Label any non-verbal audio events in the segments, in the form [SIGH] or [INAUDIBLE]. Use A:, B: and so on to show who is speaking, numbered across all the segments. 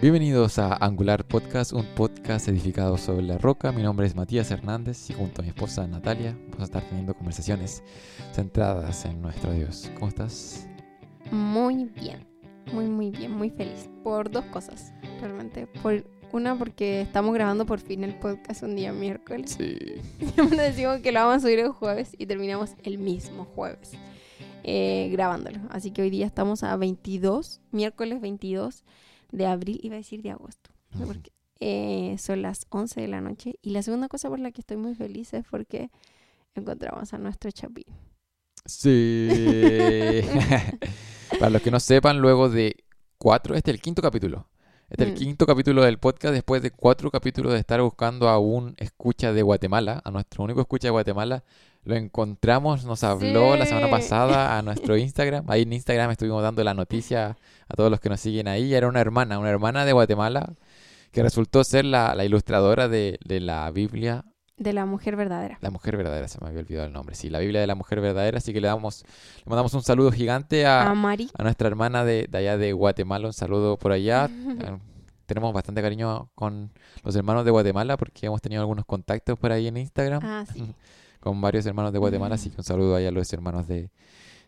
A: Bienvenidos a Angular Podcast, un podcast edificado sobre la roca. Mi nombre es Matías Hernández y junto a mi esposa Natalia vamos a estar teniendo conversaciones centradas en nuestro Dios. ¿Cómo estás?
B: Muy bien, muy muy bien, muy feliz. Por dos cosas, realmente. Por una, porque estamos grabando por fin el podcast un día miércoles.
A: Sí. [LAUGHS]
B: Siempre decimos que lo vamos a subir el jueves y terminamos el mismo jueves eh, grabándolo. Así que hoy día estamos a 22, miércoles 22 de abril, iba a decir de agosto. No sé por qué. Eh, son las 11 de la noche. Y la segunda cosa por la que estoy muy feliz es porque encontramos a nuestro Chapín.
A: Sí. [LAUGHS] [LAUGHS] Para los que no sepan, luego de cuatro, este es el quinto capítulo. Este es el
B: Mm.
A: quinto capítulo del podcast después de cuatro capítulos de estar buscando a un escucha de Guatemala, a nuestro único escucha de Guatemala. Lo encontramos, nos habló la semana pasada a [LAUGHS] nuestro Instagram. Ahí en Instagram estuvimos dando la noticia a todos los que nos siguen ahí. Era una hermana, una hermana de Guatemala que resultó ser la, la ilustradora de, de la Biblia
B: De la mujer verdadera.
A: la mujer verdadera, se me había olvidado el nombre. Sí, la Biblia de la mujer verdadera. Así que le damos, le mandamos un saludo gigante a,
B: A Mari.
A: a nuestra hermana de, de allá de Guatemala. Un saludo por allá. [LAUGHS] Eh, Tenemos bastante cariño con los hermanos de Guatemala porque hemos tenido algunos contactos por ahí en Instagram
B: Ah, sí. [LAUGHS]
A: con varios hermanos de Guatemala. Así que un saludo ahí a los hermanos de,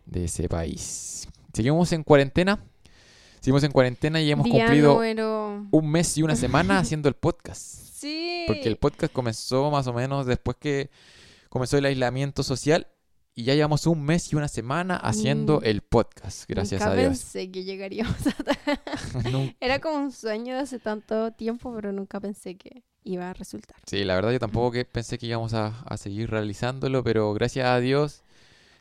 A: de ese país. Seguimos en cuarentena. Seguimos en cuarentena y hemos
B: Día
A: cumplido
B: número...
A: un mes y una [LAUGHS] semana haciendo el podcast.
B: Sí.
A: Porque el podcast comenzó más o menos después que comenzó el aislamiento social y ya llevamos un mes y una semana haciendo
B: Mm.
A: el podcast, gracias
B: Nunca
A: a Dios.
B: pensé que llegaríamos a... [LAUGHS] [LAUGHS] Era como un sueño de hace tanto tiempo, pero nunca pensé que iba a resultar.
A: Sí, la verdad yo tampoco que pensé que íbamos a, a seguir realizándolo, pero gracias a Dios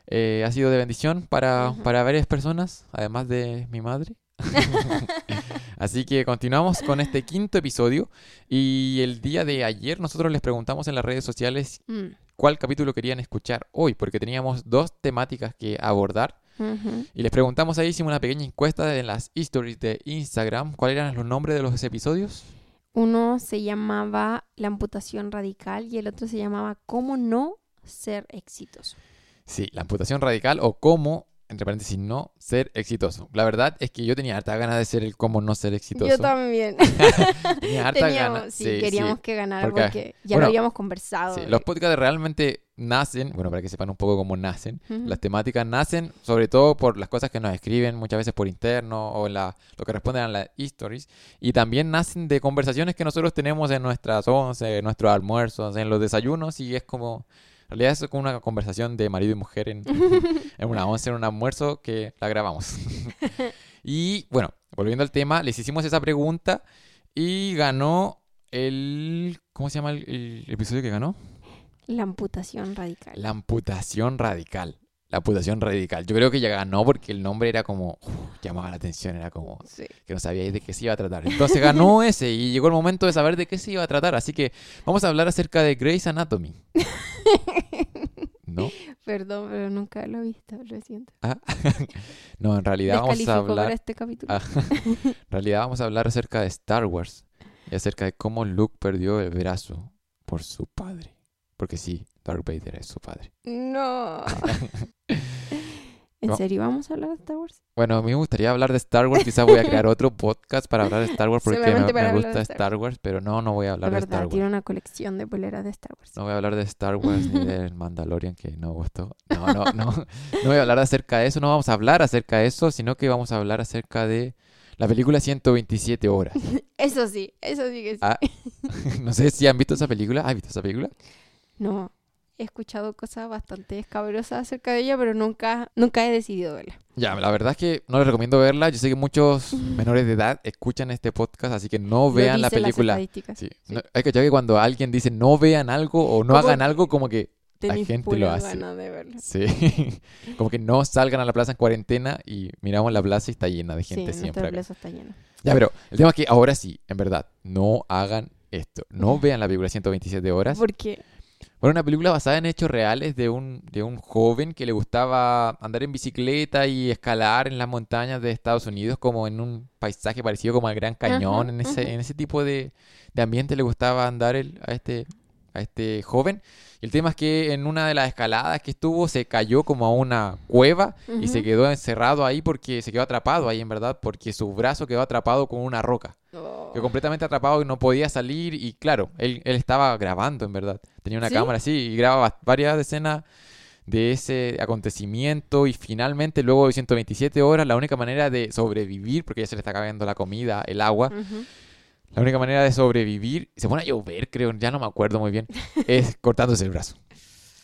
A: eh, ha sido de bendición para,
B: Ujú.
A: para varias personas, además de mi madre. [LAUGHS] Así que continuamos con este quinto episodio y el día de ayer nosotros les preguntamos en las redes sociales
B: Mm.
A: cuál capítulo querían escuchar hoy, porque teníamos dos temáticas que abordar. Y les preguntamos ahí, hicimos una pequeña encuesta en las stories de Instagram. ¿Cuáles eran los nombres de los episodios?
B: Uno se llamaba La amputación radical y el otro se llamaba Cómo no ser exitoso.
A: Sí, la amputación radical o cómo, entre paréntesis, no ser exitoso. La verdad es que yo tenía harta ganas de ser el cómo no ser exitoso.
B: Yo también. [LAUGHS]
A: Tenía harta [LAUGHS]
B: Teníamos,
A: ganas.
B: sí,
A: Sí,
B: queríamos
A: sí.
B: que ganara
A: Porque,
B: porque, ya
A: bueno,
B: lo habíamos conversado.
A: Sí, Los podcasts realmente nacen, bueno, para que sepan un poco cómo nacen.
B: Ujú.
A: Las temáticas nacen sobre todo por las cosas que nos escriben muchas veces por interno o la, lo que responden a las stories. Y también nacen de conversaciones que nosotros tenemos en nuestras once, en nuestros almuerzos, en los desayunos. Y es como, en realidad es como una conversación de marido y mujer en, [LAUGHS] en una once, en un almuerzo que la grabamos. [LAUGHS] y bueno, volviendo al tema, les hicimos esa pregunta y ganó el... ¿Cómo se llama el- el episodio que ganó?
B: La amputación radical.
A: La amputación radical. La amputación radical. Yo creo que ya ganó porque el nombre era como. uf, llamaba la atención, era como
B: Sí.
A: que no sabíais de qué se iba a tratar. Entonces ganó [LAUGHS] ese y llegó el momento de saber de qué se iba a tratar. Así que vamos a hablar acerca de Grey's Anatomy. ¿No? [LAUGHS]
B: Perdón, pero nunca lo he visto, lo siento.
A: Ah, [LAUGHS] no, en realidad vamos a hablar.
B: este capítulo.
A: Ah, en realidad vamos a hablar acerca de Star Wars y acerca de cómo Luke perdió el brazo por su padre. Porque sí, Darth Vader es su padre.
B: No. [LAUGHS] ¿En
A: No.
B: serio vamos a hablar de Star Wars?
A: Bueno, a mí me gustaría hablar de Star Wars. Quizás voy a crear [LAUGHS] otro podcast para hablar de Star Wars porque me, me gusta Star, Wars, pero no, no voy a
B: La
A: hablar de Star Wars.
B: tiene una colección de poleras de Star Wars.
A: No voy a hablar de Star Wars ni del [LAUGHS] Mandalorian que no me gustó. No, no, no. No voy a hablar acerca de eso. No vamos a hablar acerca de eso, sino que vamos a hablar acerca de la película 127 horas.
B: Eso sí, eso sí que sí.
A: Ah, no sé si han visto esa película. ¿Has visto esa película?
B: No, he escuchado cosas bastante escabrosas acerca de ella, pero nunca, nunca he decidido verla.
A: Ya, la verdad es que no les recomiendo verla. Yo sé que muchos [LAUGHS] menores de edad escuchan este podcast, así que no vean la
B: dicen las
A: película.
B: estadísticas.
A: Sí.
B: Sí.
A: No- hay que que cuando alguien dice no vean algo o no
B: Como-
A: hagan algo, como que
B: Tenéis
A: gente lo hace.
B: de verlo.
A: Sí. [LAUGHS] Como que no salgan a la plaza en cuarentena y miramos la plaza y está llena de gente
B: sí,
A: siempre. acá.
B: plaza está llena.
A: Ya, pero el tema es que ahora sí, en verdad, no hagan esto. No vean la película 127 horas.
B: Porque
A: Bueno, una película basada en hechos reales de un, de un joven que le gustaba andar en bicicleta y escalar en las montañas de Estados Unidos, como en un paisaje parecido como al Gran Cañón.
B: Ajá,
A: en, ese,
B: ajá.
A: en ese tipo de, de ambiente le gustaba andar el- a, este, a este joven. Y el tema es que en una de las escaladas que estuvo se cayó como a una cueva y se quedó encerrado ahí porque se quedó atrapado ahí, en verdad, porque su brazo quedó atrapado con una roca.
B: Oh.
A: Quedó completamente atrapado y no podía salir. Y claro, él, él estaba grabando, en verdad. Tenía una
B: ¿Sí?
A: cámara así y grababa varias escenas de ese acontecimiento. Y finalmente, luego de 127 horas, la única manera de sobrevivir, porque ya se le está acabando la comida, el agua. La única manera de sobrevivir, se pone a llover, creo, ya no me acuerdo muy bien, [LAUGHS] es cortándose el brazo.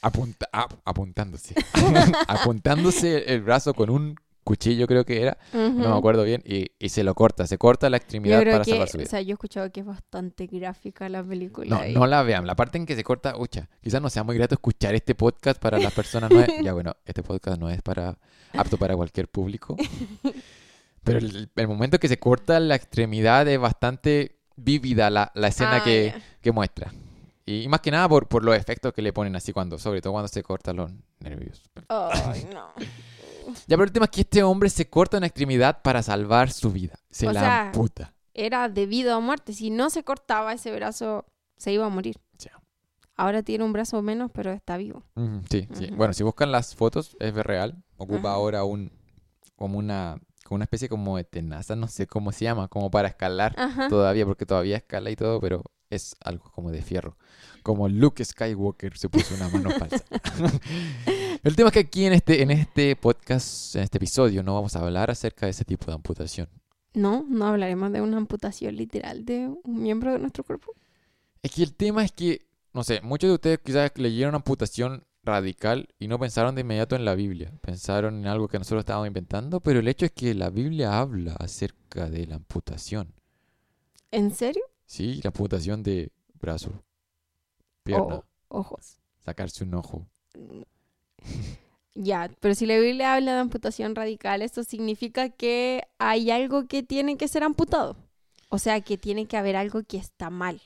A: Apunta, ah, apuntándose. [LAUGHS] apuntándose el brazo con un cuchillo, creo que era. No me acuerdo bien. Y, y se lo corta, se corta la
B: Yo
A: extremidad
B: creo
A: para
B: que,
A: salvar su
B: o
A: vida.
B: sea, yo he escuchado que es bastante gráfica la película.
A: No,
B: y-
A: no la vean. La parte en que se corta, ucha, quizás no sea muy grato escuchar este podcast para las personas. No es- [LAUGHS] ya bueno, este podcast no es para apto para cualquier público. Pero el, el momento que se corta la extremidad es bastante vívida la, la escena
B: Ah,
A: que, que muestra. Y, y más que nada por, por los efectos que le ponen así cuando, sobre todo cuando se cortan los nervios. [LAUGHS]
B: No.
A: Ya, pero el tema es que este hombre se corta una extremidad para salvar su vida. Se
B: O
A: la
B: sea,
A: amputa.
B: Era debido a muerte. Si no se cortaba ese brazo, se iba a morir. Ahora tiene un brazo menos, pero está vivo.
A: Sí, sí. Bueno, si buscan las fotos, es real. Ocupa ahora un como una como una especie como de tenaza, no sé cómo se llama, como para escalar
B: Ajá.
A: todavía, porque todavía escala y todo, pero es algo como de fierro. Como Luke Skywalker se puso una mano falsa. [LAUGHS] El tema es que aquí en este, en este podcast, en este episodio, no vamos a hablar acerca de ese tipo de amputación.
B: No, no hablaremos de una amputación literal de un miembro de nuestro cuerpo.
A: Es que el tema es que, no sé, muchos de ustedes quizás leyeron amputación radical y no pensaron de inmediato en la Biblia. Pensaron en algo que nosotros estábamos inventando, pero el hecho es que la Biblia habla acerca de la amputación.
B: ¿En serio?
A: Sí, la amputación de brazo, pierna,
B: O ojos.
A: sacarse un ojo.
B: Ya, pero si la Biblia habla de amputación radical, esto significa que hay algo que tiene que ser amputado. O sea, que tiene que haber algo que está mal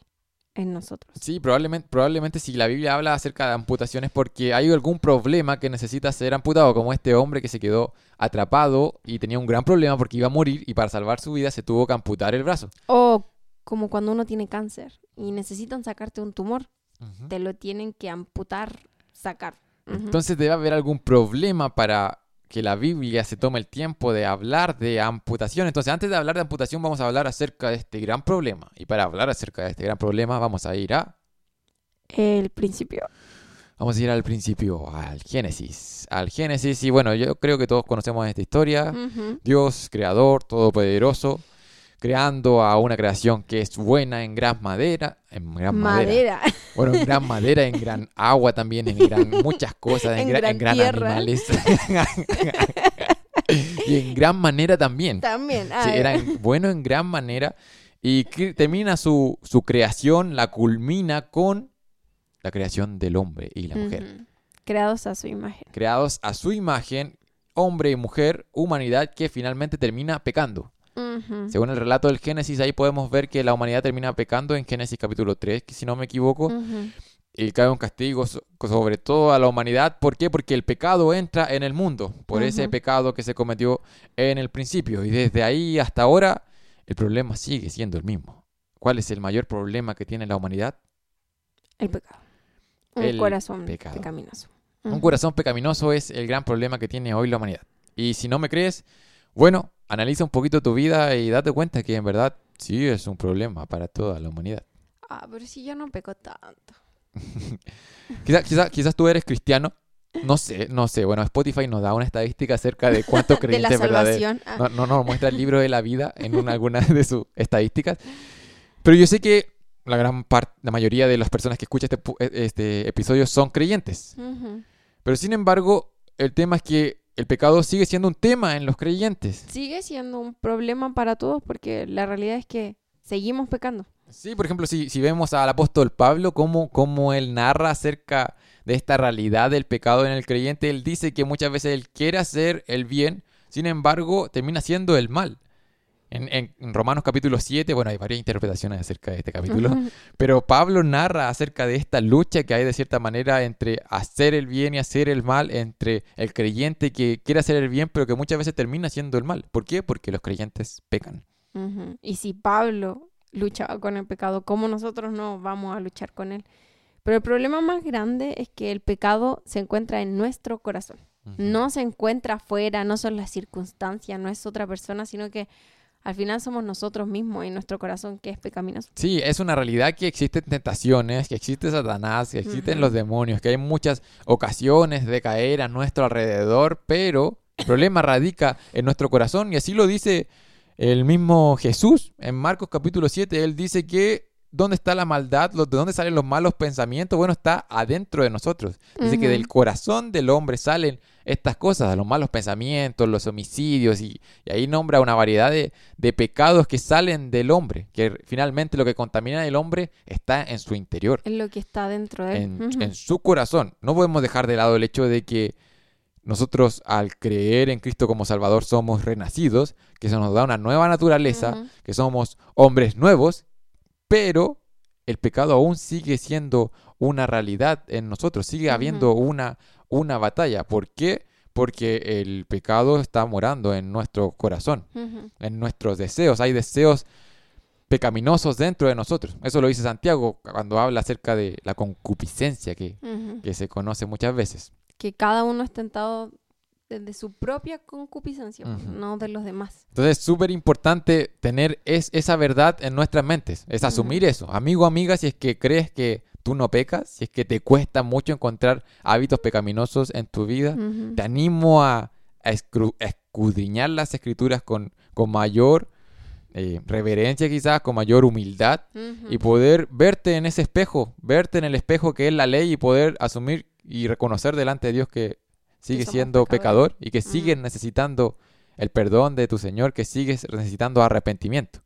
B: en nosotros.
A: Sí, probablemente, probablemente si la Biblia habla acerca de amputaciones porque hay algún problema que necesita ser amputado, como este hombre que se quedó atrapado y tenía un gran problema porque iba a morir y para salvar su vida se tuvo que amputar el brazo.
B: O como cuando uno tiene cáncer y necesitan sacarte un tumor, te lo tienen que amputar, sacar.
A: Entonces debe haber algún problema para que la Biblia se tome el tiempo de hablar de amputación. Entonces antes de hablar de amputación vamos a hablar acerca de este gran problema. Y para hablar acerca de este gran problema vamos a ir a...
B: El principio.
A: Vamos a ir al principio, al Génesis. Al Génesis y bueno, yo creo que todos conocemos esta historia. Dios, creador, todopoderoso, creando a una creación que es buena en gran madera, en gran madera.
B: Madera.
A: Bueno, en gran madera, en gran agua también, en gran [LAUGHS] muchas cosas, en,
B: En
A: gra-
B: gran
A: en gran
B: tierra.
A: animales. [LAUGHS] y en gran manera también.
B: También.
A: Sí, era en- bueno en gran manera. Y termina su, su creación, la culmina con la creación del hombre y la mujer.
B: Creados a su imagen.
A: Creados a su imagen, hombre y mujer, humanidad que finalmente termina pecando. Según el relato del Génesis, ahí podemos ver que la humanidad termina pecando en Génesis capítulo 3, que si no me equivoco, y cae un castigo so- sobre todo a la humanidad. ¿Por qué? Porque el pecado entra en el mundo, por ese pecado que se cometió en el principio. Y desde ahí hasta ahora, el problema sigue siendo el mismo. ¿Cuál es el mayor problema que tiene la humanidad?
B: El pecado. Un
A: El
B: corazón
A: pecado.
B: pecaminoso.
A: Un corazón pecaminoso es el gran problema que tiene hoy la humanidad. Y si no me crees, bueno, analiza un poquito tu vida y date cuenta que en verdad sí es un problema para toda la humanidad.
B: Ah, pero si yo no peco tanto. [LAUGHS]
A: Quizás quizá, quizás tú eres cristiano. No sé, no sé. Bueno, Spotify nos da una estadística acerca de cuántos [LAUGHS]
B: De la
A: creyentes verdaderos.
B: salvación. ah.
A: No, no nos muestra el libro de la vida en una, alguna de sus estadísticas. Pero yo sé que la gran parte, la mayoría de las personas que escuchan este, pu- este episodio son creyentes.
B: Ujú.
A: Pero sin embargo, el tema es que el pecado sigue siendo un tema en los creyentes.
B: Sigue siendo un problema para todos porque la realidad es que seguimos pecando.
A: Sí, por ejemplo, si, si vemos al apóstol Pablo, cómo, cómo él narra acerca de esta realidad del pecado en el creyente, él dice que muchas veces él quiere hacer el bien, sin embargo, termina haciendo el mal. En, en Romanos capítulo 7, bueno, hay varias interpretaciones acerca de este capítulo, [LAUGHS] pero Pablo narra acerca de esta lucha que hay de cierta manera entre hacer el bien y hacer el mal, entre el creyente que quiere hacer el bien, pero que muchas veces termina haciendo el mal. ¿Por qué? Porque los creyentes pecan.
B: Y si Pablo luchaba con el pecado, ¿cómo nosotros no vamos a luchar con él? Pero el problema más grande es que el pecado se encuentra en nuestro corazón. No se encuentra afuera, no son las circunstancias, no es otra persona, sino que al final somos nosotros mismos y nuestro corazón que es pecaminoso.
A: Sí, es una realidad que existen tentaciones, que existe Satanás, que existen los demonios, que hay muchas ocasiones de caer a nuestro alrededor, pero el problema radica en nuestro corazón y así lo dice el mismo Jesús en Marcos capítulo 7. Él dice que dónde está la maldad, de dónde salen los malos pensamientos, bueno, está adentro de nosotros. Dice que del corazón del hombre salen estas cosas, los malos pensamientos, los homicidios, y, y ahí nombra una variedad de, de pecados que salen del hombre, que finalmente lo que contamina al hombre está en su interior,
B: Es lo que está dentro de él.
A: en, en su corazón. No podemos dejar de lado el hecho de que nosotros al creer en Cristo como Salvador somos renacidos, que se nos da una nueva naturaleza, que somos hombres nuevos, pero el pecado aún sigue siendo una realidad en nosotros, sigue habiendo una, una batalla. ¿Por qué? Porque el pecado está morando en nuestro corazón, en nuestros deseos. Hay deseos pecaminosos dentro de nosotros. Eso lo dice Santiago cuando habla acerca de la concupiscencia que, que se conoce muchas veces.
B: Que cada uno es tentado desde su propia concupiscencia,
A: Ujú.
B: no de los demás.
A: Entonces es súper importante tener es, esa verdad en nuestras mentes, es asumir eso. Amigo, amiga, si es que crees que tú no pecas, si es que te cuesta mucho encontrar hábitos pecaminosos en tu vida, te animo a, a escru- a escudriñar las escrituras con, con mayor eh, reverencia quizás, con mayor humildad y poder verte en ese espejo, verte en el espejo que es la ley y poder asumir y reconocer delante de Dios que sigue siendo pecador y que sigues necesitando el perdón de tu Señor, que sigues necesitando arrepentimiento.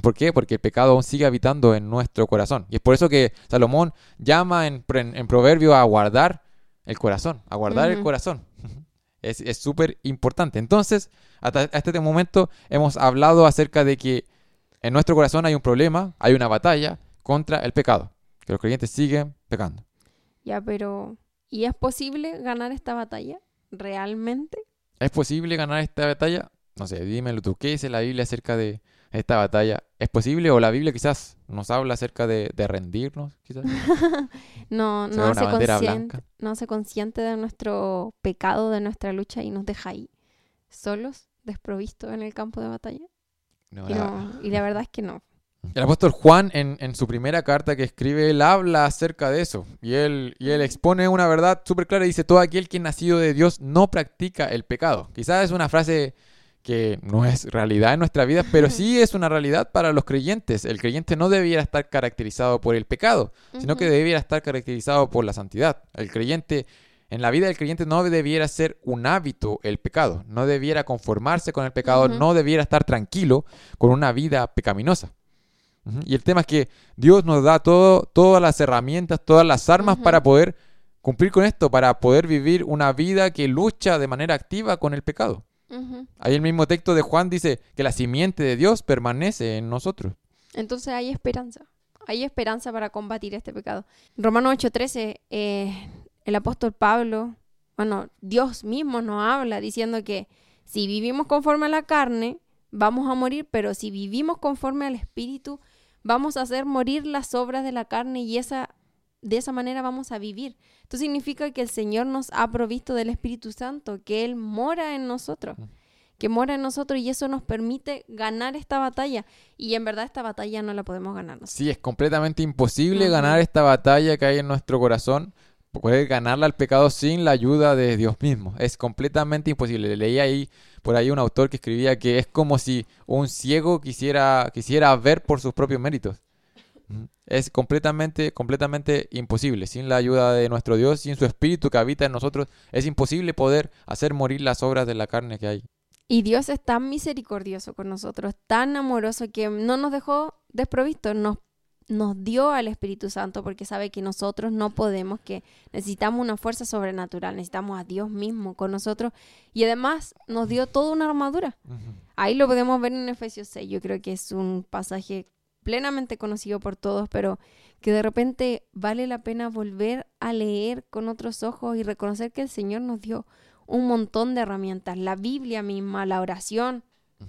A: ¿Por qué? Porque el pecado aún sigue habitando en nuestro corazón. Y es por eso que Salomón llama en, en, en Proverbio a guardar el corazón, a guardar el corazón. [LAUGHS] Es es súper importante. Entonces, hasta este momento hemos hablado acerca de que en nuestro corazón hay un problema, hay una batalla contra el pecado, que los creyentes siguen pecando.
B: Ya, pero ¿y es posible ganar esta batalla realmente?
A: ¿Es posible ganar esta batalla? No sé, dímelo tú. ¿Qué dice la Biblia acerca de esta batalla? ¿Es posible? ¿O la Biblia quizás nos habla acerca de, de rendirnos? Quizás. [LAUGHS]
B: No,
A: Se
B: no
A: bandera
B: consciente, no hace consciente de nuestro pecado, de nuestra lucha y nos deja ahí, solos, desprovistos en el campo de batalla.
A: No,
B: Y,
A: la-
B: no- y la [LAUGHS] verdad es que no.
A: El apóstol Juan, en, en su primera carta que escribe, él habla acerca de eso. Y él, y él expone una verdad súper clara y dice, todo aquel que es nacido de Dios no practica el pecado. Quizás es una frase que no es realidad en nuestra vida, pero sí es una realidad para los creyentes. El creyente no debiera estar caracterizado por el pecado, sino que debiera estar caracterizado por la santidad. El creyente, en la vida del creyente no debiera ser un hábito el pecado, no debiera conformarse con el pecado, no debiera estar tranquilo con una vida pecaminosa. Y el tema es que Dios nos da todo, todas las herramientas, todas las armas para poder cumplir con esto, para poder vivir una vida que lucha de manera activa con el pecado.
B: Ujú.
A: Ahí el mismo texto de Juan dice que la simiente de Dios permanece en nosotros.
B: Entonces hay esperanza. Hay esperanza para combatir este pecado. Romano 8:13, eh, el apóstol Pablo, bueno, Dios mismo nos habla diciendo que si vivimos conforme a la carne, vamos a morir, pero si vivimos conforme al Espíritu, vamos a hacer morir las obras de la carne y esa, de esa manera vamos a vivir. Esto significa que el Señor nos ha provisto del Espíritu Santo, que Él mora en nosotros, que mora en nosotros y eso nos permite ganar esta batalla. Y en verdad esta batalla no la podemos ganar nosotros.
A: Sí, es completamente imposible ganar esta batalla que hay en nuestro corazón, poder ganarla al pecado sin la ayuda de Dios mismo. Es completamente imposible. Leí ahí por ahí un autor que escribía que es como si un ciego quisiera, quisiera ver por sus propios méritos. Ujú. Es completamente, completamente imposible. Sin la ayuda de nuestro Dios, sin su espíritu que habita en nosotros, es imposible poder hacer morir las obras de la carne que hay.
B: Y Dios es tan misericordioso con nosotros, tan amoroso, que no nos dejó desprovistos, nos nos dio al Espíritu Santo porque sabe que nosotros no podemos, que necesitamos una fuerza sobrenatural, necesitamos a Dios mismo con nosotros. Y además nos dio toda una armadura. Ahí lo podemos ver en Efesios 6, yo creo que es un pasaje plenamente conocido por todos, pero que de repente vale la pena volver a leer con otros ojos y reconocer que el Señor nos dio un montón de herramientas, la Biblia misma, la oración,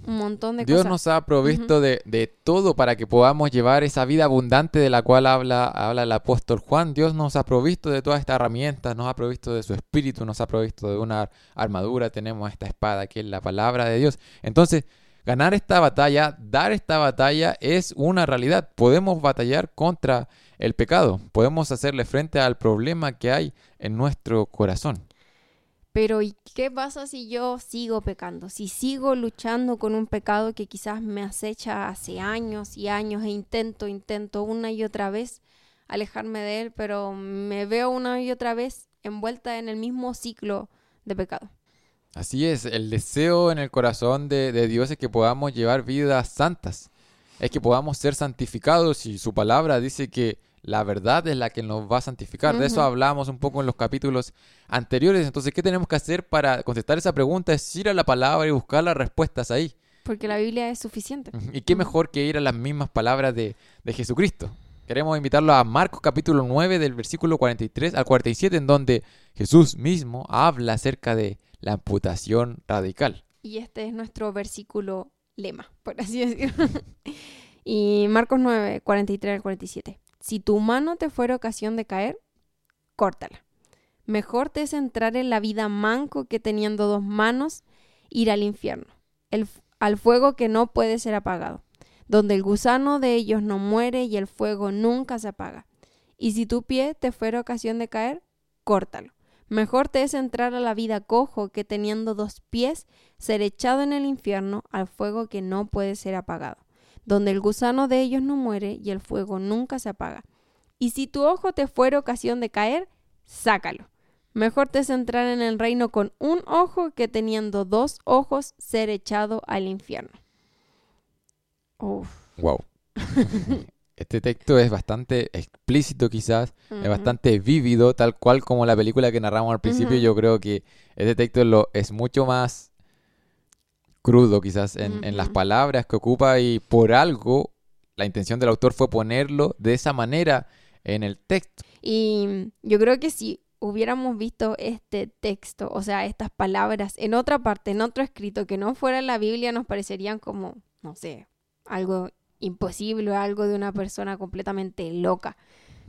B: un montón de
A: Dios
B: cosas.
A: nos ha provisto de, de todo para que podamos llevar esa vida abundante de la cual habla, habla el apóstol Juan. Dios nos ha provisto de todas estas herramientas, nos ha provisto de su espíritu, nos ha provisto de una armadura. Tenemos esta espada que es la palabra de Dios. Entonces, ganar esta batalla, dar esta batalla es una realidad. Podemos batallar contra el pecado, podemos hacerle frente al problema que hay en nuestro corazón.
B: Pero ¿y qué pasa si yo sigo pecando? Si sigo luchando con un pecado que quizás me acecha hace años y años e intento, intento una y otra vez alejarme de él, pero me veo una y otra vez envuelta en el mismo ciclo de pecado.
A: Así es, el deseo en el corazón de, de Dios es que podamos llevar vidas santas, es que podamos ser santificados y su palabra dice que la verdad es la que nos va a santificar. De eso
B: Ujú.
A: hablamos un poco en los capítulos anteriores. Entonces, ¿qué tenemos que hacer para contestar esa pregunta? Es ir a la palabra y buscar las respuestas ahí.
B: Porque la Biblia es suficiente.
A: ¿Y qué mejor que ir a las mismas palabras de, de Jesucristo? Queremos invitarlo a Marcos capítulo 9 del versículo 43 al 47 en donde Jesús mismo habla acerca de la amputación radical.
B: Y este es nuestro versículo lema, por así decirlo. [LAUGHS] y Marcos 9, 43 al 47. Si tu mano te fuera ocasión de caer, córtala. Mejor te es entrar en la vida manco que teniendo dos manos ir al infierno, al fuego que no puede ser apagado, donde el gusano de ellos no muere y el fuego nunca se apaga. Y si tu pie te fuera ocasión de caer, córtalo. Mejor te es entrar a la vida cojo que teniendo dos pies ser echado en el infierno al fuego que no puede ser apagado, donde el gusano de ellos no muere y el fuego nunca se apaga. Y si tu ojo te fuera ocasión de caer, sácalo. Mejor te es entrar en el reino con un ojo que teniendo dos ojos ser echado al infierno. Uf.
A: Wow. [LAUGHS] Este texto es bastante explícito quizás, es bastante vívido, tal cual como la película que narramos al principio. Yo creo que este texto lo, es mucho más crudo quizás en, en las palabras que ocupa y por algo la intención del autor fue ponerlo de esa manera en el texto.
B: Y yo creo que si hubiéramos visto este texto, o sea, estas palabras en otra parte, en otro escrito que no fuera la Biblia, nos parecerían como, no sé, algo imposible, algo de una persona completamente loca.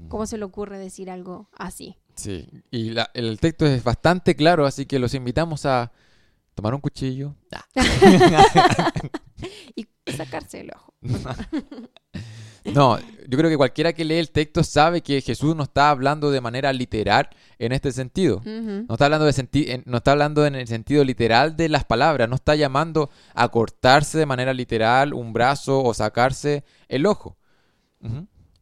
B: ¿Cómo se le ocurre decir algo así?
A: Sí, y la- el texto es bastante claro, así que los invitamos a tomar un cuchillo. Ah. [LAUGHS]
B: Y sacarse el ojo. [LAUGHS]
A: No, yo creo que cualquiera que lee el texto sabe que Jesús no está hablando de manera literal en este sentido. No está hablando de senti- no está hablando en el sentido literal de las palabras, no está llamando a cortarse de manera literal un brazo o sacarse el ojo.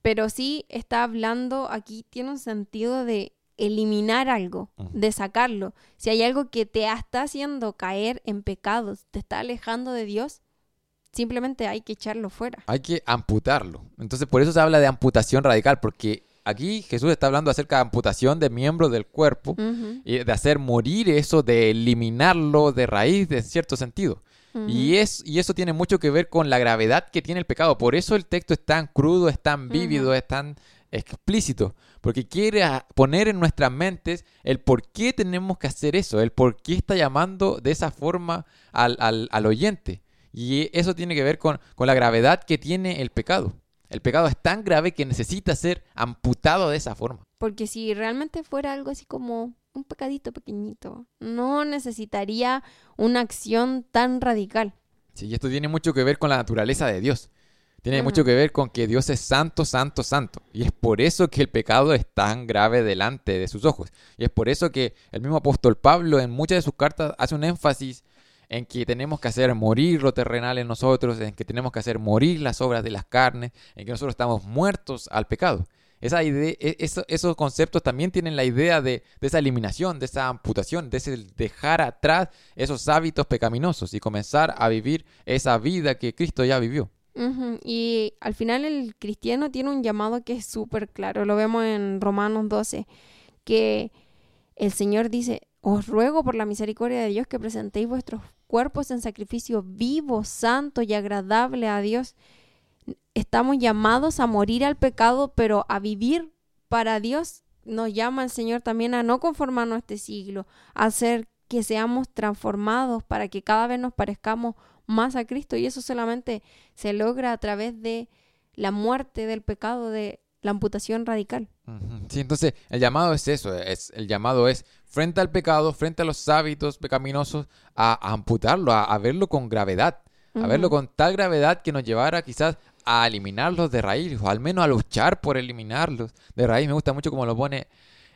B: Pero sí está hablando, aquí tiene un sentido de eliminar algo, de sacarlo. Si hay algo que te está haciendo caer en pecados, te está alejando de Dios, simplemente hay que echarlo fuera.
A: Hay que amputarlo. Entonces, por eso se habla de amputación radical, porque aquí Jesús está hablando acerca de amputación de miembros del cuerpo y de hacer morir eso, de eliminarlo de raíz, en cierto sentido. Y, es, y eso tiene mucho que ver con la gravedad que tiene el pecado. Por eso el texto es tan crudo, es tan vívido, es tan explícito. Porque quiere poner en nuestras mentes el por qué tenemos que hacer eso, el por qué está llamando de esa forma al, al- al oyente. Y eso tiene que ver con, con la gravedad que tiene el pecado. El pecado es tan grave que necesita ser amputado de esa forma.
B: Porque si realmente fuera algo así como un pecadito pequeñito, no necesitaría una acción tan radical.
A: Sí, y esto tiene mucho que ver con la naturaleza de Dios. Tiene mucho que ver con que Dios es santo, santo, santo. Y es por eso que el pecado es tan grave delante de sus ojos. Y es por eso que el mismo apóstol Pablo en muchas de sus cartas hace un énfasis en que tenemos que hacer morir lo terrenal en nosotros, en que tenemos que hacer morir las obras de las carnes, en que nosotros estamos muertos al pecado. Esa idea, e- eso- esos conceptos también tienen la idea de, de esa eliminación, de esa amputación, de ese dejar atrás esos hábitos pecaminosos y comenzar a vivir esa vida que Cristo ya vivió.
B: Y al final el cristiano tiene un llamado que es súper claro. Lo vemos en Romanos 12, que el Señor dice, os ruego por la misericordia de Dios que presentéis vuestros cuerpos en sacrificio vivo, santo y agradable a Dios. Estamos llamados a morir al pecado, pero a vivir para Dios. Nos llama el Señor también a no conformarnos a este siglo, a hacer que seamos transformados para que cada vez nos parezcamos más a Cristo. Y eso solamente se logra a través de la muerte del pecado, de la amputación radical.
A: Sí, entonces el llamado es eso, es, el llamado es frente al pecado, frente a los hábitos pecaminosos, a, a amputarlo, a, a verlo con gravedad, a verlo con tal gravedad que nos llevara quizás a eliminarlos de raíz, o al menos a luchar por eliminarlos de raíz. Me gusta mucho como lo pone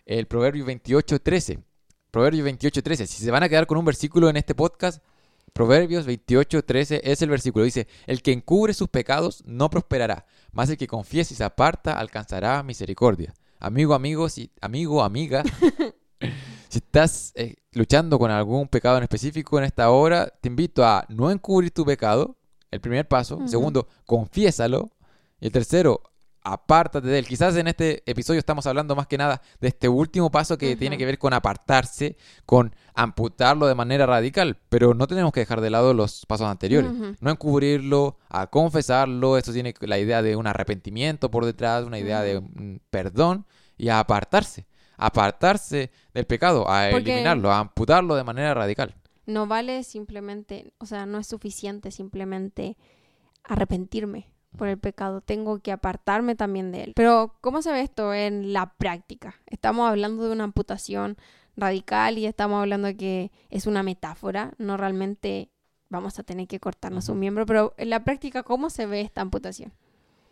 A: el Proverbio 28.13. Proverbios 28.13. Si se van a quedar con un versículo en este podcast, Proverbios 28.13 es el versículo. Dice, el que encubre sus pecados no prosperará, mas el que confiesa y se aparta alcanzará misericordia. Amigo, amigo, si, amigo, amiga, [LAUGHS] si estás eh, luchando con algún pecado en específico en esta hora, te invito a no encubrir tu pecado, el primer paso. Segundo, confiésalo. Y el tercero, apártate de él. Quizás en este episodio estamos hablando más que nada de este último paso que tiene que ver con apartarse, con amputarlo de manera radical, pero no tenemos que dejar de lado los pasos anteriores. No encubrirlo, a confesarlo, eso tiene la idea de un arrepentimiento por detrás, una idea de
B: Ujú.
A: un perdón y a apartarse, apartarse del pecado, a
B: Porque-
A: eliminarlo, a amputarlo de manera radical.
B: No vale simplemente, o sea, no es suficiente simplemente arrepentirme por el pecado. Tengo que apartarme también de él. Pero, ¿cómo se ve esto en la práctica? Estamos hablando de una amputación radical y estamos hablando de que es una metáfora, no realmente vamos a tener que cortarnos un miembro, pero en la práctica, ¿cómo se ve esta amputación?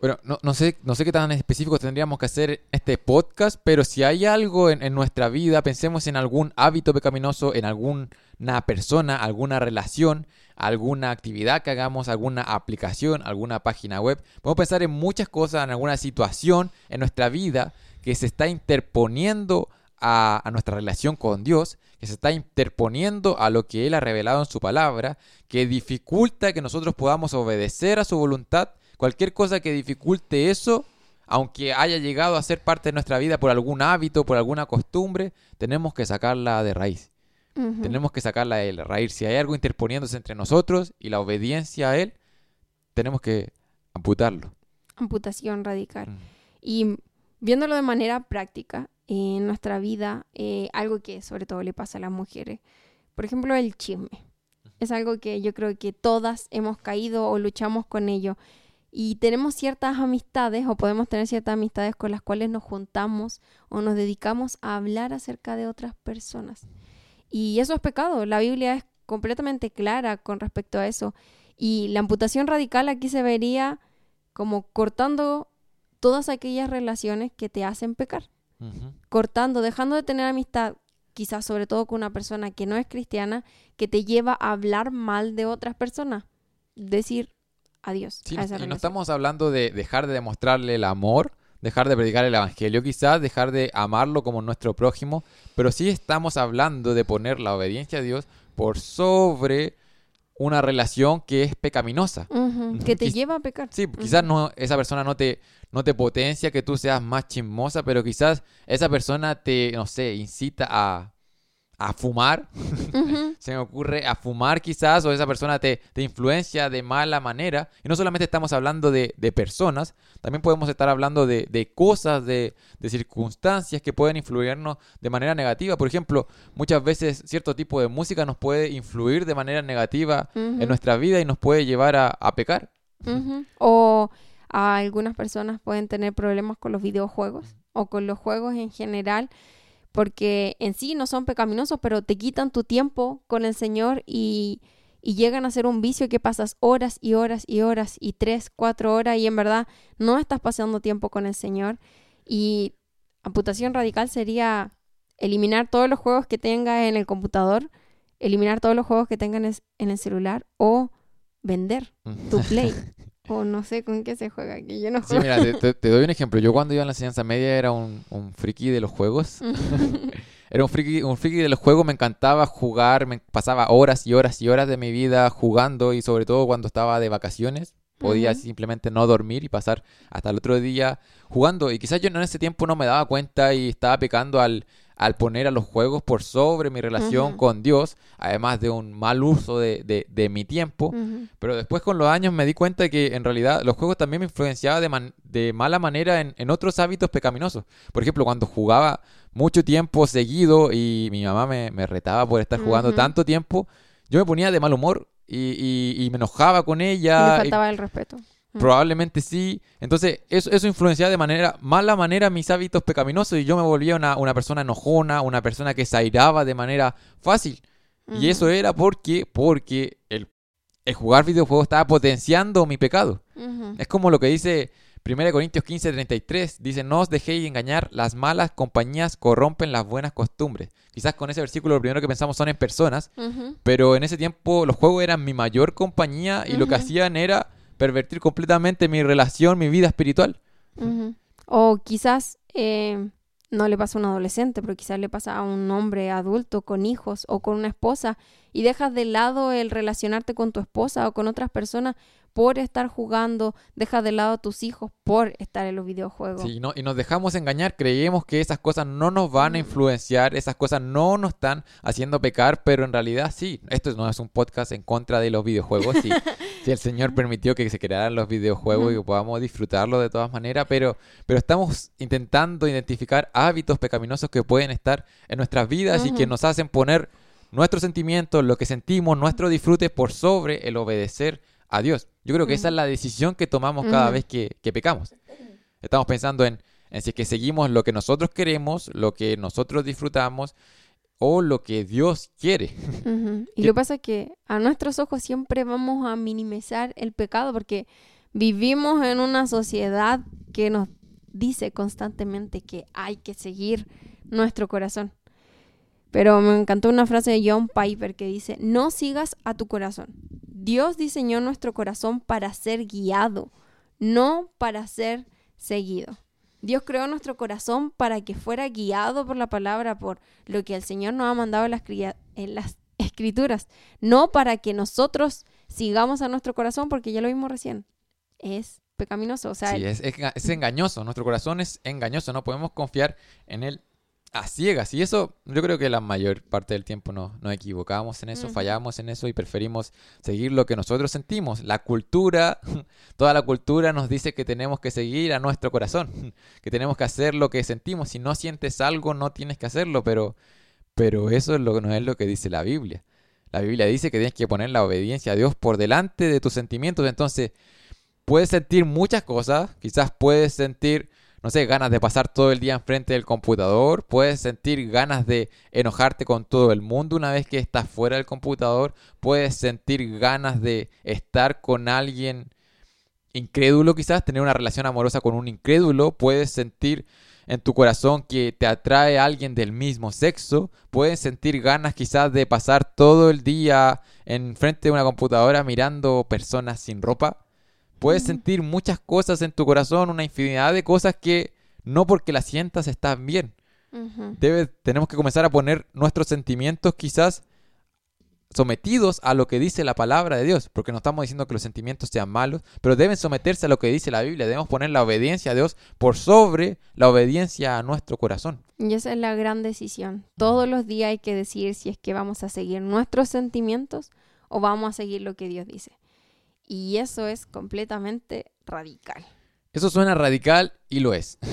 A: Bueno, no, no sé, no sé qué tan específicos tendríamos que hacer este podcast, pero si hay algo en, en nuestra vida, pensemos en algún hábito pecaminoso, en alguna persona, alguna relación, alguna actividad que hagamos, alguna aplicación, alguna página web. Podemos pensar en muchas cosas, en alguna situación en nuestra vida que se está interponiendo a, nuestra relación con Dios, que se está interponiendo a lo que Él ha revelado en su palabra, que dificulta que nosotros podamos obedecer a su voluntad Cualquier cosa que dificulte eso, aunque haya llegado a ser parte de nuestra vida por algún hábito, por alguna costumbre, tenemos que sacarla de raíz. Tenemos que sacarla de raíz. Si hay algo interponiéndose entre nosotros y la obediencia a Él, tenemos que amputarlo.
B: Amputación radical. Y viéndolo de manera práctica en nuestra vida, eh, algo que sobre todo le pasa a las mujeres, por ejemplo, el chisme. Es algo que yo creo que todas hemos caído o luchamos con ello. Y tenemos ciertas amistades o podemos tener ciertas amistades con las cuales nos juntamos o nos dedicamos a hablar acerca de otras personas. Y eso es pecado. La Biblia es completamente clara con respecto a eso. Y la amputación radical aquí se vería como cortando todas aquellas relaciones que te hacen pecar. Cortando, dejando de tener amistad, quizás sobre todo con una persona que no es cristiana, que te lleva a hablar mal de otras personas. Decir adiós
A: Sí,
B: a
A: no-
B: esa
A: y no estamos hablando de dejar de demostrarle el amor, dejar de predicar el evangelio, quizás dejar de amarlo como nuestro prójimo, pero sí estamos hablando de poner la obediencia a Dios por sobre una relación que es pecaminosa.
B: Que te
A: quiz-
B: lleva a pecar.
A: Sí, quizás no, esa persona no te, no te potencia que tú seas más chismosa, pero quizás esa persona te, no sé, incita a, a fumar. [LAUGHS] Se me ocurre a fumar quizás, o esa persona te, te influencia de mala manera. Y no solamente estamos hablando de, de personas, también podemos estar hablando de, de cosas, de, de circunstancias que pueden influirnos de manera negativa. Por ejemplo, muchas veces cierto tipo de música nos puede influir de manera negativa en nuestra vida y nos puede llevar a, a pecar.
B: O a algunas personas pueden tener problemas con los videojuegos o con los juegos en general, porque en sí no son pecaminosos, pero te quitan tu tiempo con el Señor y, y llegan a ser un vicio que pasas horas y horas y horas y tres, cuatro horas y en verdad no estás pasando tiempo con el Señor. Y amputación radical sería eliminar todos los juegos que tengas en el computador, eliminar todos los juegos que tengas en el celular o vender tu play. [LAUGHS] o no sé con qué se juega aquí. Yo no
A: Sí,
B: juego.
A: mira, te, te- te doy un ejemplo. Yo cuando iba a la enseñanza media era un, un friki de los juegos. [LAUGHS] [LAUGHS] Era un friki, un friki de los juegos, me encantaba jugar, me pasaba horas y horas y horas de mi vida jugando y sobre todo cuando estaba de vacaciones. Podía simplemente no dormir y pasar hasta el otro día jugando. Y quizás yo en ese tiempo no me daba cuenta y estaba pecando al, al poner a los juegos por sobre mi relación con Dios, además de un mal uso de, de- de mi tiempo. Pero después con los años me di cuenta de que en realidad los juegos también me influenciaban de, man- de mala manera en, en otros hábitos pecaminosos. Por ejemplo, cuando jugaba mucho tiempo seguido y mi mamá me, me retaba por estar jugando tanto tiempo, yo me ponía de mal humor y, y- y me enojaba con
B: Y le
A: ella. y
B: faltaba el respeto. Mm.
A: probablemente sí. Entonces, eso, eso influenciaba de manera, mala manera mis hábitos pecaminosos y yo me volvía una, una persona enojona, una persona que se airaba de manera fácil. Y
B: Ujú.
A: eso era porque, porque el, el jugar videojuegos estaba potenciando mi pecado. Es como lo que dice 1 Corintios 15, 33. Dice, no os dejéis engañar, las malas compañías corrompen las buenas costumbres. Quizás con ese versículo lo primero que pensamos son en personas, pero en ese tiempo los juegos eran mi mayor compañía y lo que hacían era pervertir completamente mi relación, mi vida espiritual.
B: O quizás eh, no le pasa a un adolescente, pero quizás le pasa a un hombre adulto con hijos o con una esposa y dejas de lado el relacionarte con tu esposa o con otras personas por estar jugando, dejas de lado a tus hijos por estar en los videojuegos.
A: Sí, no- y nos dejamos engañar, creemos que esas cosas no nos van a
B: Mm.
A: influenciar, esas cosas no nos están haciendo pecar, pero en realidad sí. Esto no es un podcast en contra de los videojuegos. Si, [LAUGHS] si el Señor permitió que se crearan los videojuegos y que podamos disfrutarlo de todas maneras, pero, pero estamos intentando identificar hábitos pecaminosos que pueden estar en nuestras vidas y que nos hacen poner nuestros sentimientos, lo que sentimos, nuestro disfrute por sobre el obedecer a Dios. Yo creo que esa es la decisión que tomamos cada vez que, que pecamos. Estamos pensando en, en si es que seguimos lo que nosotros queremos, lo que nosotros disfrutamos o lo que Dios quiere.
B: Ujú. [LAUGHS] Y
A: ¿Qué-
B: lo que pasa es que a nuestros ojos siempre vamos a minimizar el pecado porque vivimos en una sociedad que nos dice constantemente que hay que seguir nuestro corazón. Pero me encantó una frase de John Piper que dice, no sigas a tu corazón. Dios diseñó nuestro corazón para ser guiado, no para ser seguido. Dios creó nuestro corazón para que fuera guiado por la palabra, por lo que el Señor nos ha mandado en las, en las [LAUGHS] escrituras, no para que nosotros sigamos a nuestro corazón, porque ya lo vimos recién. Es pecaminoso, o sea,
A: Sí, es, es engañoso, nuestro corazón es engañoso, no podemos confiar en él a ciegas. Y eso yo creo que la mayor parte del tiempo nos, nos equivocamos en eso, fallamos en eso y preferimos seguir lo que nosotros sentimos. La cultura, [LAUGHS] toda la cultura nos dice que tenemos que seguir a nuestro corazón, [LAUGHS] que tenemos que hacer lo que sentimos. Si no sientes algo, no tienes que hacerlo, pero, pero eso es lo, no es lo que dice la Biblia. La Biblia dice que tienes que poner la obediencia a Dios por delante de tus sentimientos. Entonces, puedes sentir muchas cosas. Quizás puedes sentir, no sé, ganas de pasar todo el día enfrente del computador. Puedes sentir ganas de enojarte con todo el mundo una vez que estás fuera del computador. Puedes sentir ganas de estar con alguien incrédulo, quizás, tener una relación amorosa con un incrédulo. Puedes sentir en tu corazón que te atrae alguien del mismo sexo. Puedes sentir ganas quizás de pasar todo el día enfrente de una computadora mirando personas sin ropa. Puedes sentir muchas cosas en tu corazón, una infinidad de cosas que no porque las sientas están bien.
B: ujú.
A: Debe- tenemos que comenzar a poner nuestros sentimientos quizás sometidos a lo que dice la palabra de Dios, porque no estamos diciendo que los sentimientos sean malos, pero deben someterse a lo que dice la Biblia. Debemos poner la obediencia a Dios por sobre la obediencia a nuestro corazón.
B: Y esa es la gran decisión. Todos los días hay que decidir si es que vamos a seguir nuestros sentimientos o vamos a seguir lo que Dios dice. Y eso es completamente radical.
A: Eso suena radical y lo es. [LAUGHS]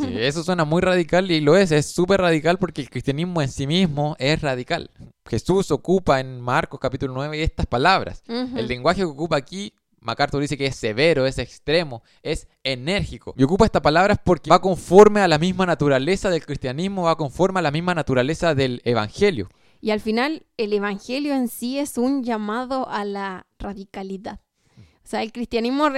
A: Sí, eso suena muy radical y lo es. Es súper radical porque el cristianismo en sí mismo es radical. Jesús ocupa en Marcos capítulo 9 estas palabras. El lenguaje que ocupa aquí, MacArthur dice que es severo, es extremo, es enérgico. Y ocupa estas palabras porque va conforme a la misma naturaleza del cristianismo, va conforme a la misma naturaleza del evangelio.
B: Y al final, el evangelio en sí es un llamado a la radicalidad. O sea, el cristianismo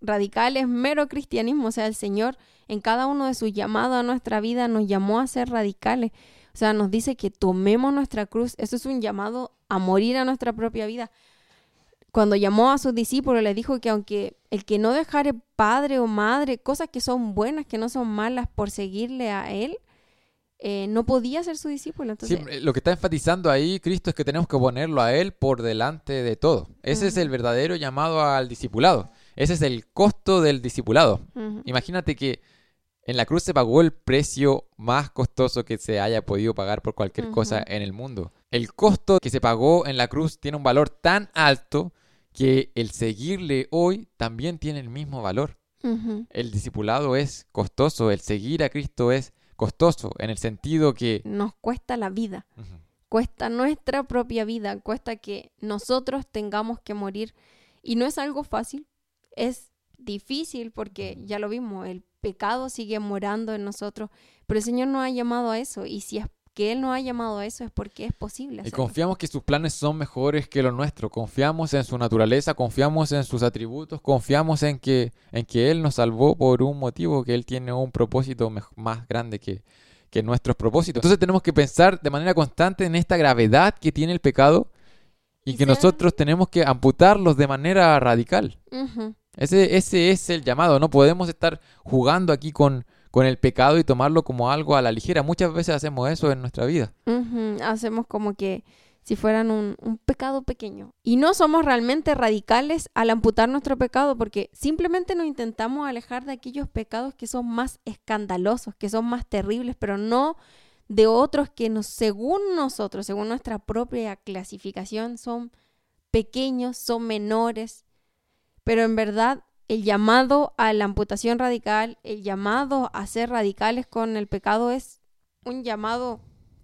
B: radical es mero cristianismo. O sea, el Señor en cada uno de sus llamados a nuestra vida nos llamó a ser radicales. O sea, nos dice que tomemos nuestra cruz. Eso es un llamado a morir a nuestra propia vida. Cuando llamó a sus discípulos, les dijo que aunque el que no dejare padre o madre, cosas que son buenas, que no son malas, por seguirle a Él, eh, no podía ser su discípulo. Entonces,
A: Sí, lo que está enfatizando ahí Cristo es que tenemos que ponerlo a Él por delante de todo. Ese es el verdadero llamado al discipulado. Ese es el costo del discipulado. Imagínate que en la cruz se pagó el precio más costoso que se haya podido pagar por cualquier cosa en el mundo. El costo que se pagó en la cruz tiene un valor tan alto que el seguirle hoy también tiene el mismo valor. El discipulado es costoso, el seguir a Cristo es costoso, en el sentido que...
B: Nos cuesta la vida. Cuesta nuestra propia vida, cuesta que nosotros tengamos que morir. Y no es algo fácil, es difícil porque ya lo vimos, el pecado sigue morando en nosotros, pero el Señor nos ha llamado a eso y si es que Él nos ha llamado a eso es porque es posible.
A: Y
B: hacerlo.
A: confiamos que sus planes son mejores que los nuestros. Confiamos en su naturaleza, confiamos en sus atributos, confiamos en que, en que Él nos salvó por un motivo, que Él tiene un propósito más grande que, que nuestros propósitos. Entonces tenemos que pensar de manera constante en esta gravedad que tiene el pecado y,
B: Y
A: que nosotros tenemos que amputarlos de manera radical. Ese, ese es el llamado. No podemos estar jugando aquí con, con el pecado y tomarlo como algo a la ligera. Muchas veces hacemos eso en nuestra vida.
B: Hacemos como que si fueran un, un pecado pequeño. Y no somos realmente radicales al amputar nuestro pecado porque simplemente nos intentamos alejar de aquellos pecados que son más escandalosos, que son más terribles, pero no de otros que nos, según nosotros, según nuestra propia clasificación, son pequeños, son menores. Pero en verdad el llamado a la amputación radical, el llamado a ser radicales con el pecado es un llamado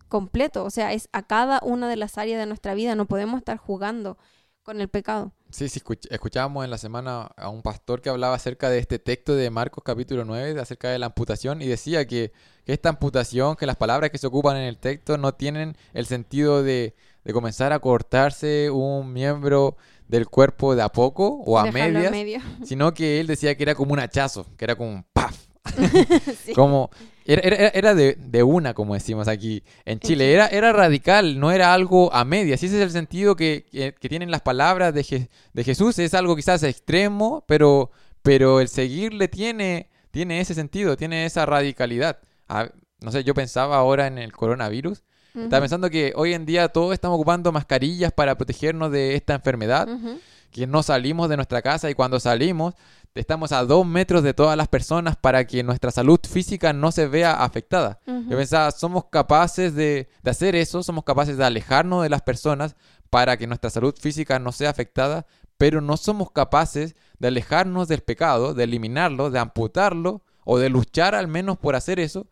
B: completo, o sea, es a cada una de las áreas de nuestra vida, no podemos estar jugando con el pecado.
A: Sí, sí, escuch- escuchábamos en la semana a un pastor que hablaba acerca de este texto de Marcos capítulo 9, de acerca de la amputación, y decía que, que esta amputación, que las palabras que se ocupan en el texto no tienen el sentido de, de comenzar a cortarse un miembro del cuerpo de a poco o a
B: Dejarlo
A: medias,
B: medio. [LAUGHS]
A: sino que él decía que era como un hachazo, que era como un ¡paf! [LAUGHS]
B: Sí.
A: Como, era, era, era de, de una, como decimos aquí en Chile. Era, era radical, no era algo a medias. Ese es el sentido que, que- que tienen las palabras de, Je- de Jesús. Es algo quizás extremo, pero, pero el seguirle tiene, tiene ese sentido, tiene esa radicalidad. Ah, no sé, yo pensaba ahora en el coronavirus. Estaba
B: Ujú,
A: pensando que hoy en día todos estamos ocupando mascarillas para protegernos de esta enfermedad
B: ujú.
A: que no salimos de nuestra casa y cuando salimos estamos a dos metros de todas las personas para que nuestra salud física no se vea afectada.
B: Ujú.
A: Yo pensaba, somos capaces de, de hacer eso, somos capaces de alejarnos de las personas para que nuestra salud física no sea afectada, pero no somos capaces de alejarnos del pecado, de eliminarlo, de amputarlo o de luchar al menos por hacer eso,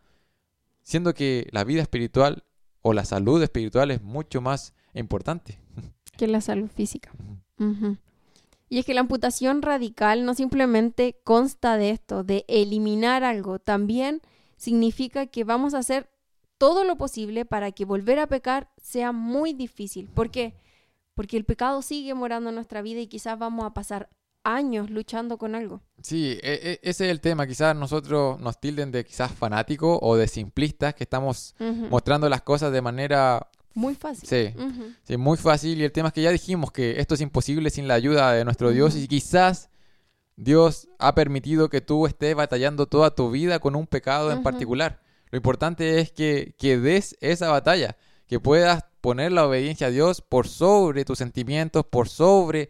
A: siendo que la vida espiritual o la salud espiritual es mucho más importante. [LAUGHS]
B: que la salud física. Y es que la amputación radical no simplemente consta de esto, de eliminar algo, también significa que vamos a hacer todo lo posible para que volver a pecar sea muy difícil. ¿Por qué? Porque el pecado sigue morando en nuestra vida y quizás vamos a pasar años luchando con algo.
A: Sí, e- e- ese es el tema. Quizás nosotros nos tilden de quizás fanáticos o de simplistas que estamos mostrando las cosas de manera,
B: Muy fácil.
A: sí, sí, muy fácil. Y el tema es que ya dijimos que esto es imposible sin la ayuda de nuestro Dios y quizás Dios ha permitido que tú estés batallando toda tu vida con un pecado en particular. Lo importante es que, que des esa batalla, que puedas poner la obediencia a Dios por sobre tus sentimientos, por sobre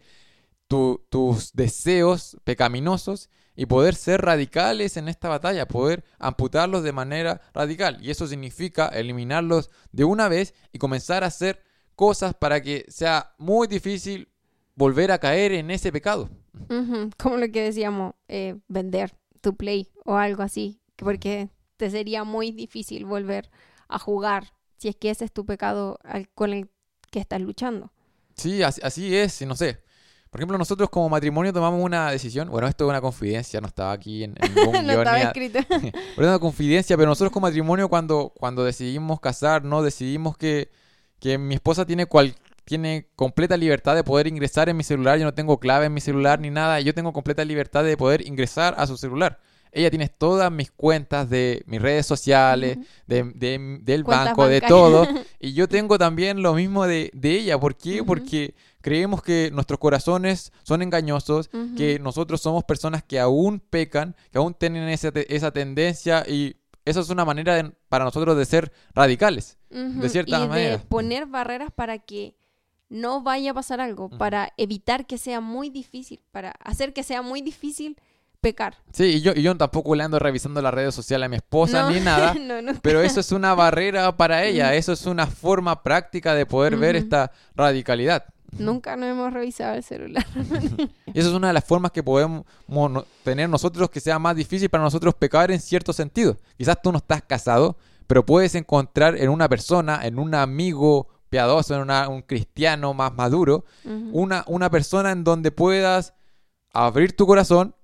A: tu- tus deseos pecaminosos y poder ser radicales en esta batalla, poder amputarlos de manera radical. Y eso significa eliminarlos de una vez y comenzar a hacer cosas para que sea muy difícil volver a caer en ese pecado.
B: Como lo que decíamos, eh, vender tu play o algo así, que porque te sería muy difícil volver a jugar si es que ese es tu pecado al- con el que estás luchando.
A: Sí, así, así es, no sé. Por ejemplo, nosotros como matrimonio tomamos una decisión. Bueno, esto es una confidencia, no estaba aquí en, en [LAUGHS] ningún
B: no
A: guion
B: estaba
A: ni a-
B: escrito. [LAUGHS]
A: Pero es una confidencia, pero nosotros como matrimonio cuando, cuando decidimos casarnos, decidimos que, que mi esposa tiene cual, tiene completa libertad de poder ingresar en mi celular, yo no tengo clave en mi celular ni nada, yo tengo completa libertad de poder ingresar a su celular. Ella tiene todas mis cuentas de mis redes sociales, de, de- del
B: Cuentas
A: banco, de todo. [LAUGHS] Y yo tengo también lo mismo de, de ella. ¿Por qué?
B: Ujú.
A: Porque creemos que nuestros corazones son engañosos, que nosotros somos personas que aún pecan, que aún tienen esa, te- esa tendencia y eso es una manera de- para nosotros de ser radicales. De cierta
B: y
A: manera.
B: de poner barreras para que no vaya a pasar algo, para evitar que sea muy difícil, para hacer que sea muy difícil pecar.
A: Sí, y yo, y yo tampoco le ando revisando las redes sociales a mi esposa
B: No,
A: ni [LAUGHS] nada.
B: no, no.
A: Pero eso es una barrera para ella, eso es una forma práctica de poder ver esta radicalidad.
B: Nunca nos hemos revisado el celular. [LAUGHS]
A: Y esa es una de las formas que podemos tener nosotros que sea más difícil para nosotros pecar en cierto sentido. Quizás tú no estás casado, pero puedes encontrar en una persona, en un amigo piadoso, en una- un cristiano más maduro, una, una persona en donde puedas abrir tu corazón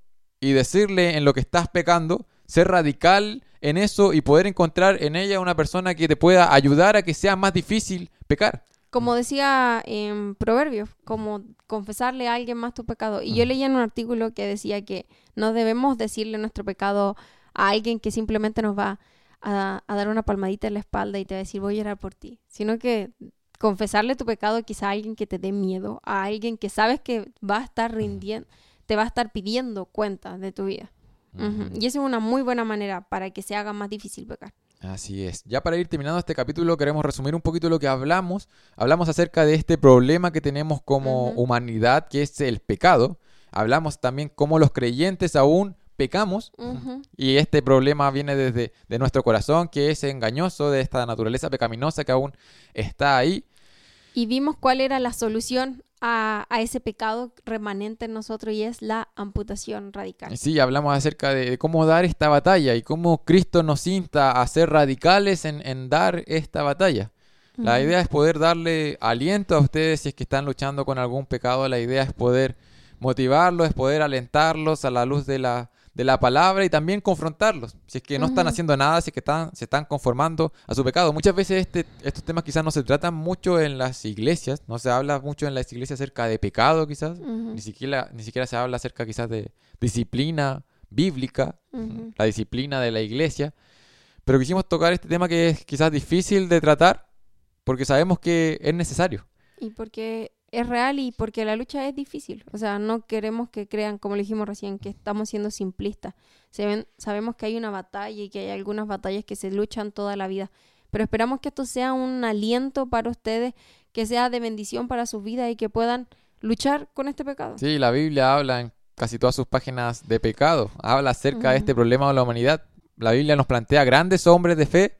A: y decirle en lo que estás pecando, ser radical en eso y poder encontrar en ella una persona que te pueda ayudar a que sea más difícil pecar.
B: Como decía en Proverbios, como confesarle a alguien más tu pecado. Y yo leía en un artículo que decía que no debemos decirle nuestro pecado a alguien que simplemente nos va a, a dar una palmadita en la espalda y te va a decir voy a orar por ti. Sino que confesarle tu pecado quizá a alguien que te dé miedo, a alguien que sabes que va a estar rindiendo, te va a estar pidiendo cuenta de tu vida. Y esa es una muy buena manera para que se haga más difícil pecar.
A: Así es. Ya para ir terminando este capítulo queremos resumir un poquito lo que hablamos. Hablamos acerca de este problema que tenemos como humanidad, que es el pecado. Hablamos también cómo los creyentes aún pecamos. Y este problema viene desde de nuestro corazón, que es engañoso, de esta naturaleza pecaminosa que aún está ahí.
B: Y vimos cuál era la solución a, a ese pecado remanente en nosotros y es la amputación radical.
A: Sí, hablamos acerca de, cómo dar esta batalla y cómo Cristo nos insta a ser radicales en, en dar esta batalla. La idea es poder darle aliento a ustedes si es que están luchando con algún pecado. La idea es poder motivarlos, es poder alentarlos a la luz de la, de la palabra y también confrontarlos. Si es que no están haciendo nada, si es que están, se están conformando a su pecado. Muchas veces este, estos temas quizás no se tratan mucho en las iglesias, no se habla mucho en las iglesias acerca de pecado quizás. Ni siquiera, ni siquiera se habla acerca quizás de disciplina bíblica, la disciplina de la iglesia. Pero quisimos tocar este tema que es quizás difícil de tratar porque sabemos que es necesario.
B: Y porque es real y porque la lucha es difícil. O sea, no queremos que crean, como le dijimos recién, que estamos siendo simplistas. Se ven- sabemos que hay una batalla y que hay algunas batallas que se luchan toda la vida. Pero esperamos que esto sea un aliento para ustedes, que sea de bendición para sus vidas y que puedan luchar con este pecado.
A: Sí, la Biblia habla en casi todas sus páginas de pecado, habla acerca de este problema de la humanidad. La Biblia nos plantea grandes hombres de fe,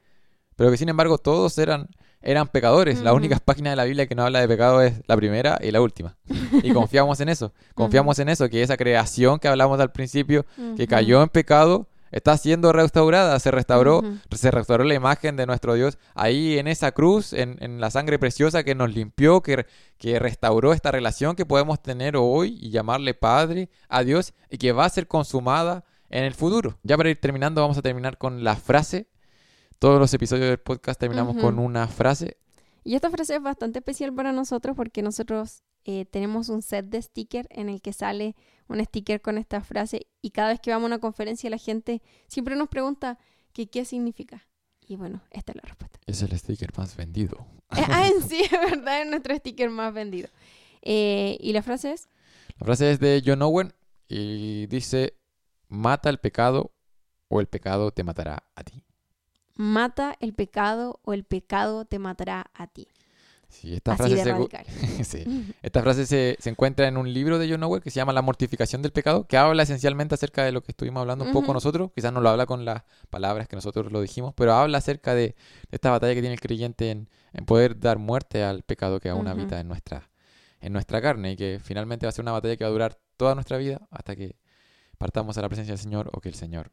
A: pero que sin embargo todos eran, eran pecadores. Las
B: Ujú.
A: únicas páginas de la Biblia que no habla de pecado es la primera y la última. Y confiamos en eso, [LAUGHS] confiamos en eso, que esa creación que hablamos al principio, que cayó en pecado, está siendo restaurada, se restauró, se restauró la imagen de nuestro Dios ahí en esa cruz, en, en la sangre preciosa que nos limpió, que, que restauró esta relación que podemos tener hoy y llamarle Padre a Dios y que va a ser consumada en el futuro. Ya para ir terminando, vamos a terminar con la frase. Todos los episodios del podcast terminamos
B: Ujú.
A: con una frase.
B: Y esta frase es bastante especial para nosotros porque nosotros eh, tenemos un set de stickers en el que sale un sticker con esta frase y cada vez que vamos a una conferencia la gente siempre nos pregunta que qué significa. Y bueno, esta es la respuesta.
A: Es el sticker más vendido.
B: Eh, ah, en [LAUGHS] sí, es verdad, es nuestro sticker más vendido. Eh, y la frase es,
A: La frase es de John Owen y dice, mata el pecado o el pecado te matará a ti.
B: Mata el pecado o el pecado te matará a ti.
A: Sí, esta
B: Así
A: frase se- [LAUGHS] sí. Esta frase se, se encuentra en un libro de John Owen que se llama La mortificación del pecado, que habla esencialmente acerca de lo que estuvimos hablando un poco nosotros. Quizás no lo habla con las palabras que nosotros lo dijimos, pero habla acerca de esta batalla que tiene el creyente en, en poder dar muerte al pecado que aún habita en nuestra, en nuestra carne y que finalmente va a ser una batalla que va a durar toda nuestra vida hasta que partamos a la presencia del Señor o que el Señor.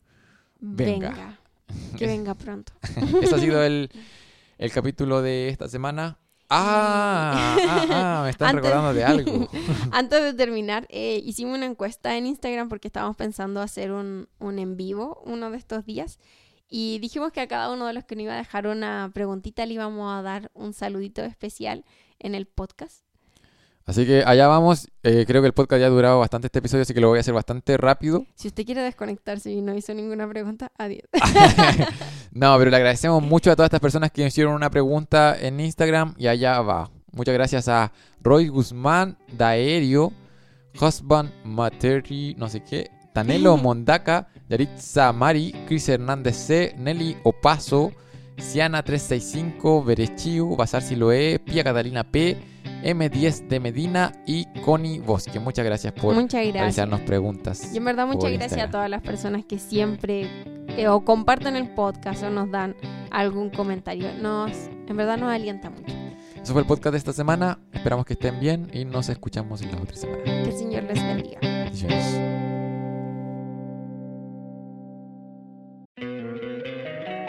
A: Venga.
B: Venga. [LAUGHS] Que venga pronto. [LAUGHS]
A: Ese ha sido el, [LAUGHS] el capítulo de esta semana. Ah, ah, ah, me están
B: Antes-
A: recordando de algo.
B: Antes de terminar, eh, hicimos una encuesta en Instagram porque estábamos pensando hacer un, un en vivo uno de estos días. Y dijimos que a cada uno de los que nos iba a dejar una preguntita le íbamos a dar un saludito especial en el podcast.
A: Así que allá vamos. Eh, creo que el podcast ya ha durado bastante este episodio, así que lo voy a hacer bastante rápido. [LAUGHS]
B: Si usted quiere desconectarse y no hizo ninguna pregunta, adiós. [LAUGHS]
A: no, pero le agradecemos [LAUGHS] mucho a todas estas personas que hicieron una pregunta en Instagram y allá va. Muchas gracias a Roy Guzmán, Daerio, Husband Materi, no sé qué, Tanelo Mondaca, Yaritza Mari, Chris Hernández C, Nelly Opaso, Siana365, Berechiu, Bazar Siloé, Pia Catalina P, M10 de Medina y Connie Bosque. Muchas gracias por
B: Muchas gracias.
A: realizarnos preguntas.
B: Y en verdad muchas gracias a todas las personas que siempre eh, o comparten el podcast o nos dan algún comentario. Nos, en verdad nos alienta mucho.
A: Eso fue el podcast de esta semana. Esperamos que estén bien y nos escuchamos en la otra semana.
B: Que el Señor les bendiga.
A: Bendiciones.